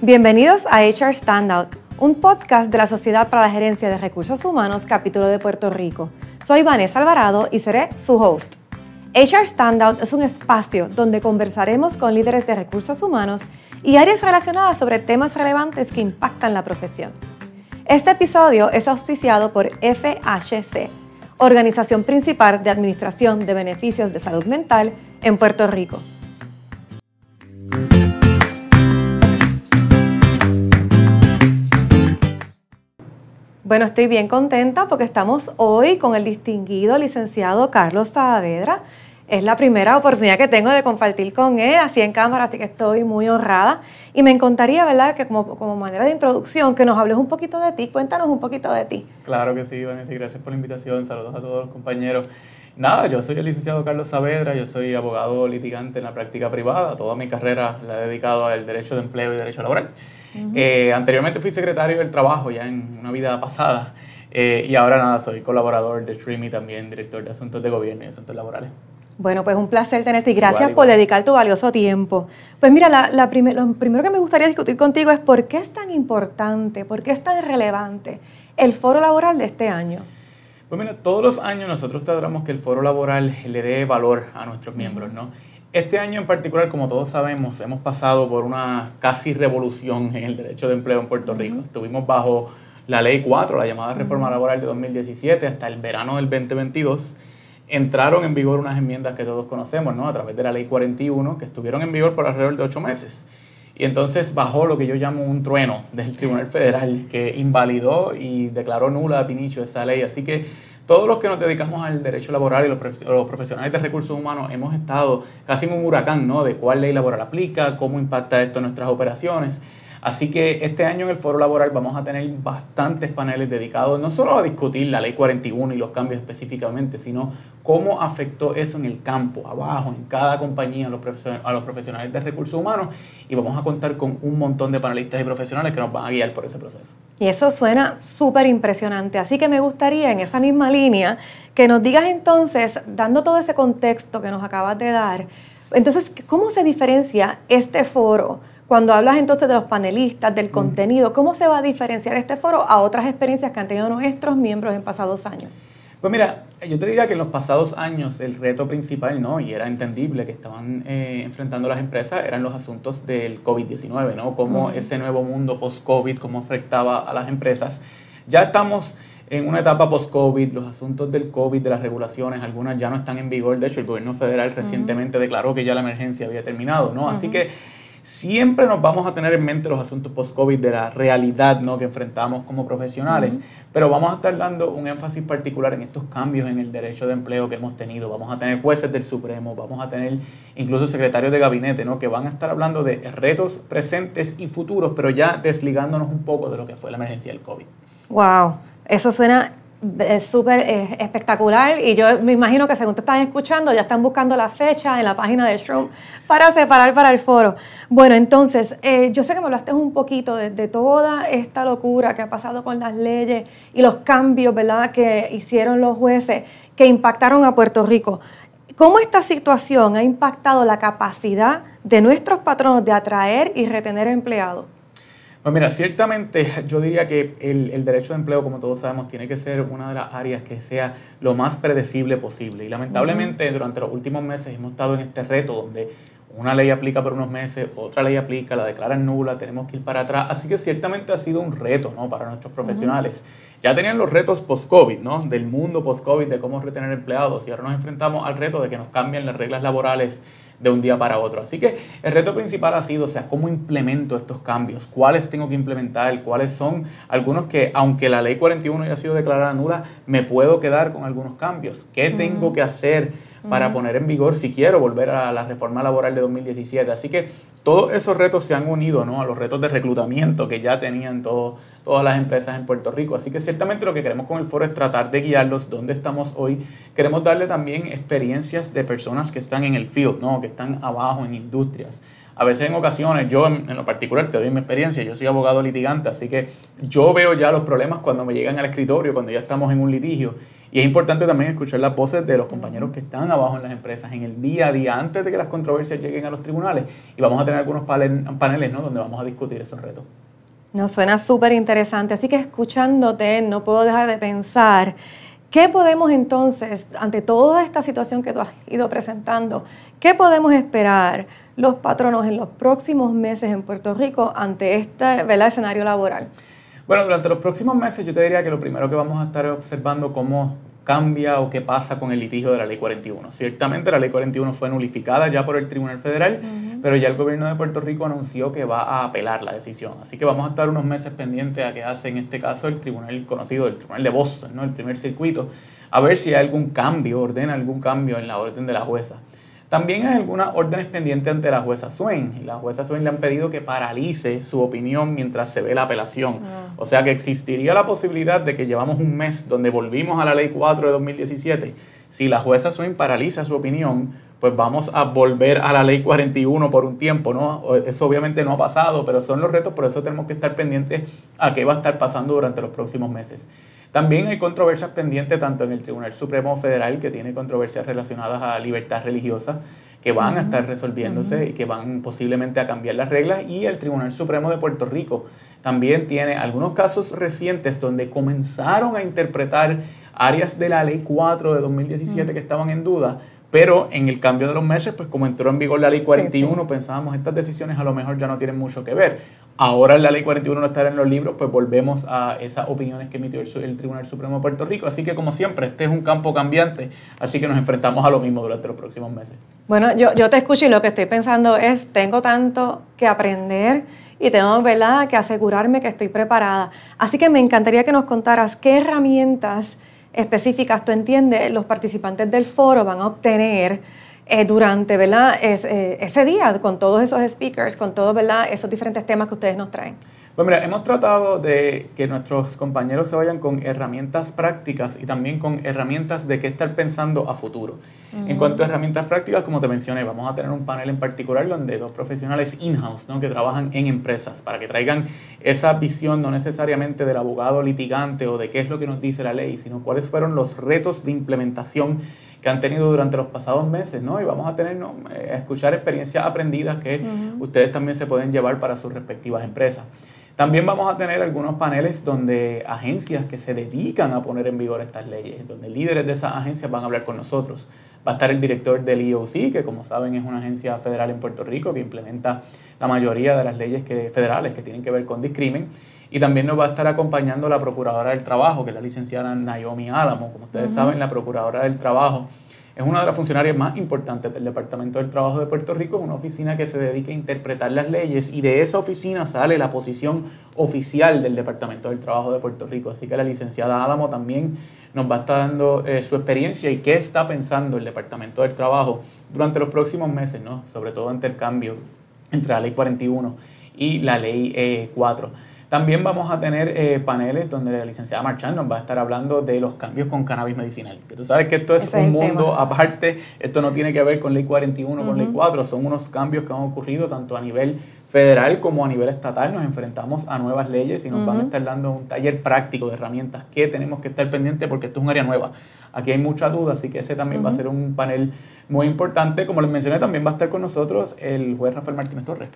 Bienvenidos a HR Standout, un podcast de la Sociedad para la Gerencia de Recursos Humanos, capítulo de Puerto Rico. Soy Vanessa Alvarado y seré su host. HR Standout es un espacio donde conversaremos con líderes de recursos humanos y áreas relacionadas sobre temas relevantes que impactan la profesión. Este episodio es auspiciado por FHC, organización principal de administración de beneficios de salud mental en Puerto Rico. Bueno, estoy bien contenta porque estamos hoy con el distinguido licenciado Carlos Saavedra. Es la primera oportunidad que tengo de compartir con él así en cámara, así que estoy muy honrada. Y me encantaría, ¿verdad?, que como, como manera de introducción, que nos hables un poquito de ti. Cuéntanos un poquito de ti. Claro que sí, Vanessa, gracias por la invitación. Saludos a todos los compañeros. Nada, yo soy el licenciado Carlos Saavedra, yo soy abogado litigante en la práctica privada. Toda mi carrera la he dedicado al derecho de empleo y derecho laboral. Eh, anteriormente fui secretario del trabajo ya en una vida pasada eh, y ahora nada, soy colaborador de Stream y también director de asuntos de gobierno y asuntos laborales. Bueno, pues un placer tenerte y gracias por dedicar tu valioso tiempo. Pues mira, la, lo primero que me gustaría discutir contigo es por qué es tan importante, por qué es tan relevante el foro laboral de este año. Pues mira, todos los años nosotros tratamos que el foro laboral le dé valor a nuestros miembros, ¿no? Este año en particular, como todos sabemos, hemos pasado por una casi revolución en el derecho de empleo en Puerto Rico. Estuvimos bajo la Ley 4, la llamada Reforma Laboral de 2017, hasta el verano del 2022. Entraron en vigor unas enmiendas que todos conocemos, ¿no? A través de la Ley 41, que estuvieron en vigor por alrededor de ocho meses. Y entonces bajó lo que yo llamo un trueno del Tribunal Federal, que invalidó y declaró nula a Pinicho esa ley. Así que todos los que nos dedicamos al derecho laboral y los, profesionales de recursos humanos hemos estado casi en un huracán, ¿no? De cuál ley laboral aplica, cómo impacta esto en nuestras operaciones. Así que este año en el foro laboral vamos a tener bastantes paneles dedicados no solo a discutir la ley 41 y los cambios específicamente, sino cómo afectó eso en el campo, abajo, en cada compañía, a los, profesionales de recursos humanos. Y vamos a contar con un montón de panelistas y profesionales que nos van a guiar por ese proceso. Y eso suena súper impresionante. Así que me gustaría en esa misma línea que nos digas entonces, dando todo ese contexto que nos acabas de dar, entonces, ¿cómo se diferencia este foro? Cuando hablas entonces de los panelistas, del contenido, ¿cómo se va a diferenciar este foro a otras experiencias que han tenido nuestros miembros en pasados años? Pues mira, yo te diría que en los pasados años el reto principal, ¿no? Y era entendible que estaban eh, enfrentando las empresas, eran los asuntos del COVID-19, ¿no? Cómo ese nuevo mundo post-COVID, cómo afectaba a las empresas. Ya estamos en una etapa post-COVID, los asuntos del COVID, de las regulaciones, algunas ya no están en vigor. De hecho, el gobierno federal recientemente declaró que ya la emergencia había terminado, ¿no? Así que siempre nos vamos a tener en mente los asuntos post-COVID de la realidad ¿no? que enfrentamos como profesionales, pero vamos a estar dando un énfasis particular en estos cambios en el derecho de empleo que hemos tenido. Vamos a tener jueces del Supremo, vamos a tener incluso secretarios de gabinete, ¿no? que van a estar hablando de retos presentes y futuros, pero ya desligándonos un poco de lo que fue la emergencia del COVID. ¡Wow! Eso suena es súper espectacular y yo me imagino que según te están escuchando ya están buscando la fecha en la página de Shroom para separar para el foro. Bueno, entonces, eh, yo sé que me hablaste un poquito de, toda esta locura que ha pasado con las leyes y los cambios, ¿verdad?, que hicieron los jueces que impactaron a Puerto Rico. ¿Cómo esta situación ha impactado la capacidad de nuestros patronos de atraer y retener empleados? Pues mira, ciertamente yo diría que el, derecho de empleo, como todos sabemos, tiene que ser una de las áreas que sea lo más predecible posible. Y lamentablemente durante los últimos meses hemos estado en este reto donde una ley aplica por unos meses, otra ley aplica, la declaran nula, tenemos que ir para atrás. Así que ciertamente ha sido un reto ¿no? para nuestros profesionales. Ya tenían los retos post-COVID, ¿no? del mundo post-COVID, de cómo retener empleados, y ahora nos enfrentamos al reto de que nos cambien las reglas laborales de un día para otro. Así que el reto principal ha sido, o sea, cómo implemento estos cambios, cuáles tengo que implementar, cuáles son algunos que, aunque la ley 41 haya sido declarada nula, me puedo quedar con algunos cambios. ¿Qué tengo que hacer para poner en vigor si quiero volver a la reforma laboral de 2017? Así que todos esos retos se han unido ¿no? a los retos de reclutamiento que ya tenían todas las empresas en Puerto Rico. Así que ciertamente lo que queremos con el foro es tratar de guiarlos donde estamos hoy. Queremos darle también experiencias de personas que están en el field, ¿no? que están abajo en industrias. A veces en ocasiones, yo en, lo particular te doy mi experiencia, yo soy abogado litigante, así que yo veo ya los problemas cuando me llegan al escritorio, cuando ya estamos en un litigio. Y es importante también escuchar las voces de los compañeros que están abajo en las empresas en el día a día, antes de que las controversias lleguen a los tribunales. Y vamos a tener algunos paneles ¿no? donde vamos a discutir esos retos. Nos suena súper interesante. Así que escuchándote, no puedo dejar de pensar. ¿Qué podemos entonces, ante toda esta situación que tú has ido presentando, qué podemos esperar los patronos en los próximos meses en Puerto Rico ante este escenario laboral? Bueno, durante los próximos meses yo te diría que lo primero que vamos a estar observando cómo cambia o qué pasa con el litigio de la Ley 41. Ciertamente la Ley 41 fue nulificada ya por el Tribunal Federal, pero ya el gobierno de Puerto Rico anunció que va a apelar la decisión. Así que vamos a estar unos meses pendientes a qué hace en este caso el tribunal conocido, el Tribunal de Boston, ¿no? el primer circuito, a ver si hay algún cambio, ordena algún cambio en la orden de la jueza. También hay algunas órdenes pendientes ante la jueza Swain. La jueza Swain le han pedido que paralice su opinión mientras se ve la apelación. Ah. O sea que existiría la posibilidad de que llevamos un mes donde volvimos a la ley 4 de 2017. Si la jueza Swain paraliza su opinión, pues vamos a volver a la ley 41 por un tiempo, ¿no? Eso obviamente no ha pasado, pero son los retos, por eso tenemos que estar pendientes a qué va a estar pasando durante los próximos meses. También hay controversias pendientes tanto en el Tribunal Supremo Federal, que tiene controversias relacionadas a libertad religiosa, que van a estar resolviéndose y que van posiblemente a cambiar las reglas, y el Tribunal Supremo de Puerto Rico también tiene algunos casos recientes donde comenzaron a interpretar áreas de la Ley 4 de 2017 que estaban en duda, pero en el cambio de los meses, pues como entró en vigor la ley 41, pensábamos estas decisiones a lo mejor ya no tienen mucho que ver. Ahora la ley 41 no estará en los libros, pues volvemos a esas opiniones que emitió el, Tribunal Supremo de Puerto Rico. Así que como siempre, este es un campo cambiante, así que nos enfrentamos a lo mismo durante los próximos meses. Bueno, yo, yo te escucho y lo que estoy pensando es, tengo tanto que aprender y tengo ¿verdad? que asegurarme que estoy preparada. Así que me encantaría que nos contaras qué herramientas específicas, tú entiendes, los participantes del foro van a obtener eh, durante ¿verdad? Eh, ese día con todos esos speakers, con todos ¿verdad? esos diferentes temas que ustedes nos traen. Pues mira, hemos tratado de que nuestros compañeros se vayan con herramientas prácticas y también con herramientas de qué estar pensando a futuro. En cuanto a herramientas prácticas, como te mencioné, vamos a tener un panel en particular donde dos profesionales in-house ¿no? que trabajan en empresas para que traigan esa visión no necesariamente del abogado litigante o de qué es lo que nos dice la ley, sino cuáles fueron los retos de implementación que han tenido durante los pasados meses, ¿no? Y vamos a tener, ¿no? Eh, escuchar experiencias aprendidas que ustedes también se pueden llevar para sus respectivas empresas. También vamos a tener algunos paneles donde agencias que se dedican a poner en vigor estas leyes, donde líderes de esas agencias van a hablar con nosotros. Va a estar el director del IOC, que como saben es una agencia federal en Puerto Rico que implementa la mayoría de las leyes que, federales que tienen que ver con discrimen. Y también nos va a estar acompañando la Procuradora del Trabajo, que es la licenciada Naomi Álamo. Como ustedes saben, la Procuradora del Trabajo es una de las funcionarias más importantes del Departamento del Trabajo de Puerto Rico, es una oficina que se dedica a interpretar las leyes y de esa oficina sale la posición oficial del Departamento del Trabajo de Puerto Rico. Así que la licenciada Álamo también nos va a estar dando eh, su experiencia y qué está pensando el Departamento del Trabajo durante los próximos meses, ¿no? sobre todo ante el cambio entre la Ley 41 y la Ley 4. También vamos a tener eh, paneles donde la licenciada Marchand nos va a estar hablando de los cambios con cannabis medicinal. Que tú sabes que esto es un mundo aparte, esto no tiene que ver con ley 41, con ley 4, son unos cambios que han ocurrido tanto a nivel federal como a nivel estatal. Nos enfrentamos a nuevas leyes y nos van a estar dando un taller práctico de herramientas que tenemos que estar pendientes porque esto es un área nueva. Aquí hay mucha duda, así que ese también va a ser un panel muy importante. Como les mencioné, también va a estar con nosotros el juez Rafael Martínez Torres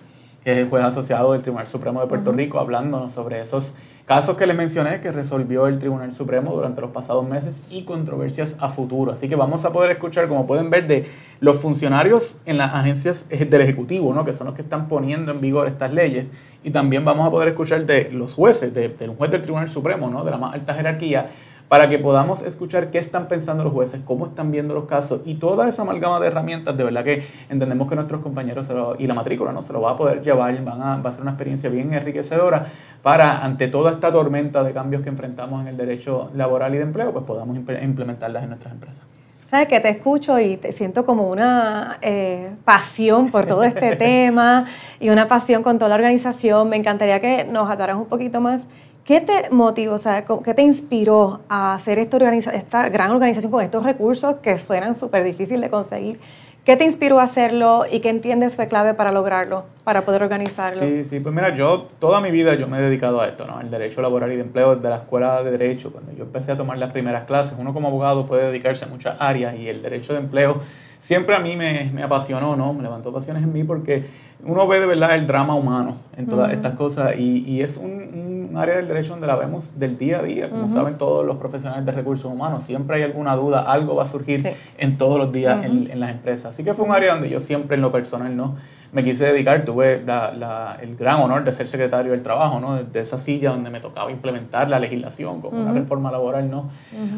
que es el juez asociado del Tribunal Supremo de Puerto Rico, hablándonos sobre esos casos que les mencioné que resolvió el Tribunal Supremo durante los pasados meses y controversias a futuro. Así que vamos a poder escuchar, como pueden ver, de los funcionarios en las agencias del Ejecutivo, ¿no? que son los que están poniendo en vigor estas leyes, y también vamos a poder escuchar de los jueces, de, del juez del Tribunal Supremo, ¿no? de la más alta jerarquía, para que podamos escuchar qué están pensando los jueces, cómo están viendo los casos y toda esa amalgama de herramientas, de verdad que entendemos que nuestros compañeros y la matrícula no se lo va a poder llevar, van a, va a ser una experiencia bien enriquecedora para, ante toda esta tormenta de cambios que enfrentamos en el derecho laboral y de empleo, pues podamos implementarlas en nuestras empresas. Sabes que te escucho y te siento como una eh, pasión por todo este tema y una pasión con toda la organización. Me encantaría que nos ataras un poquito más ¿Qué te motivó, o sea, qué te inspiró a hacer esta, esta gran organización con estos recursos que suenan súper difíciles de conseguir? ¿Qué te inspiró a hacerlo y qué entiendes fue clave para lograrlo, para poder organizarlo? Sí, sí, pues mira, yo toda mi vida yo me he dedicado a esto, ¿no? El derecho laboral y de empleo desde la escuela de derecho. Cuando yo empecé a tomar las primeras clases, uno como abogado puede dedicarse a muchas áreas y el derecho de empleo siempre a mí me, me apasionó, ¿no? Me levantó pasiones en mí porque uno ve de verdad el drama humano en todas estas cosas y, y es un, un, área del derecho donde la vemos del día a día, como saben todos los profesionales de recursos humanos, siempre hay alguna duda, algo va a surgir en todos los días en, en, las empresas. Así que fue un área donde yo siempre en lo personal no me quise dedicar, tuve la, el gran honor de ser secretario del trabajo, ¿no? De, esa silla donde me tocaba implementar la legislación como una reforma laboral, ¿no?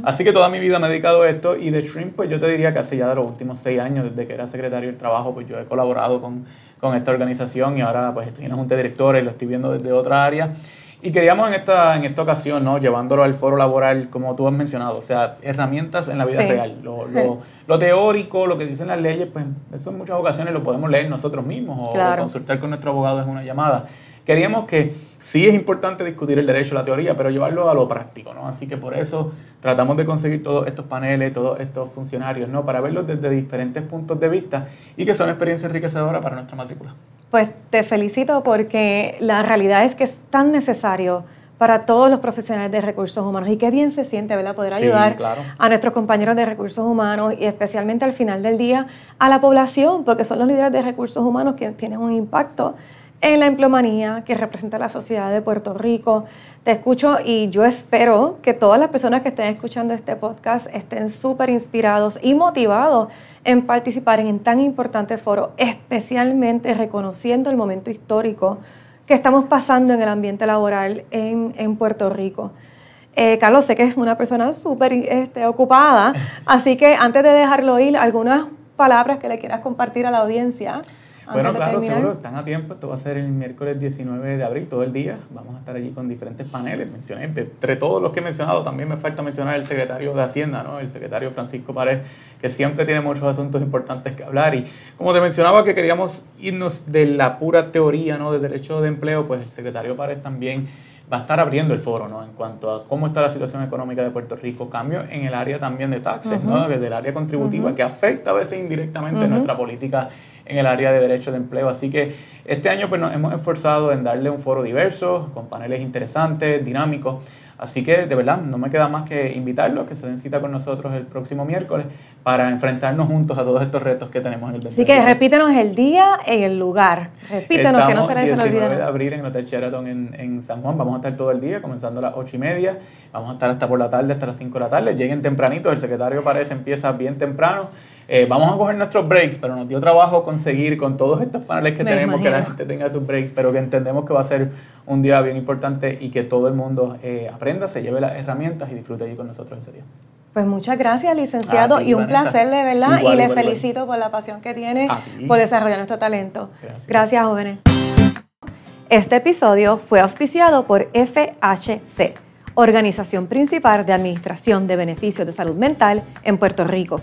Así que toda mi vida me he dedicado a esto y de Shrimp, pues yo te diría que hace ya de los últimos seis años, desde que era secretario del trabajo, pues yo he colaborado con, con esta organización y ahora pues estoy en la Junta de Directores lo estoy viendo desde otra área. Y queríamos en esta, en esta ocasión, ¿no? llevándolo al foro laboral, como tú has mencionado, o sea, herramientas en la vida real. Lo, lo, lo, teórico, lo que dicen las leyes, pues eso en muchas ocasiones lo podemos leer nosotros mismos o, consultar con nuestro abogado en una llamada. Queríamos que sí es importante discutir el derecho, la teoría, pero llevarlo a lo práctico, ¿no? Así que por eso tratamos de conseguir todos estos paneles, todos estos funcionarios, ¿no? Para verlos desde diferentes puntos de vista y que son experiencias enriquecedoras para nuestra matrícula. Pues te felicito porque la realidad es que es tan necesario para todos los profesionales de recursos humanos y qué bien se siente ¿verdad? poder ayudar a nuestros compañeros de recursos humanos y especialmente al final del día a la población, porque son los líderes de recursos humanos quienes tienen un impacto en la empleomanía que representa la sociedad de Puerto Rico. Te escucho y yo espero que todas las personas que estén escuchando este podcast estén súper inspirados y motivados en participar en tan importante foro, especialmente reconociendo el momento histórico que estamos pasando en el ambiente laboral en, en Puerto Rico. Eh, Carlos, sé que es una persona súper este, ocupada, así que antes de dejarlo ir, algunas palabras que le quieras compartir a la audiencia. Bueno, claro, seguro están a tiempo. Esto va a ser el miércoles 19 de abril, todo el día. Vamos a estar allí con diferentes paneles. Mencioné, entre todos los que he mencionado, también me falta mencionar el secretario de Hacienda, ¿no? el secretario Francisco Pared, que siempre tiene muchos asuntos importantes que hablar. Y como te mencionaba, que queríamos irnos de la pura teoría ¿no? de derecho de empleo, pues el secretario Pared también va a estar abriendo el foro, ¿no? En cuanto a cómo está la situación económica de Puerto Rico, cambio en el área también de taxes, ¿no? Desde el área contributiva, que afecta a veces indirectamente nuestra política en el área de derecho de empleo. Así que este año pues, nos hemos esforzado en darle un foro diverso, con paneles interesantes, dinámicos. Así que de verdad no me queda más que invitarlos a que se den cita con nosotros el próximo miércoles para enfrentarnos juntos a todos estos retos que tenemos en el Así que repítenos el día y el lugar. Repítenos que no se les olvide. de abril en el Hotel Sheraton en, en, San Juan. Vamos a estar todo el día, comenzando a las ocho y media. Vamos a estar hasta por la tarde, hasta las 5 de la tarde. Lleguen tempranito, el secretario parece empieza bien temprano. Eh, vamos a coger nuestros breaks, pero nos dio trabajo conseguir con todos estos paneles que tenemos que la gente tenga sus breaks, pero que entendemos que va a ser un día bien importante y que todo el mundo eh, aprenda, se lleve las herramientas y disfrute allí con nosotros ese día. Pues muchas gracias, licenciado, y un placer de verdad, y le felicito por la pasión que tiene por desarrollar nuestro talento. Gracias. gracias, jóvenes. Este episodio fue auspiciado por FHC, Organización Principal de Administración de Beneficios de Salud Mental en Puerto Rico.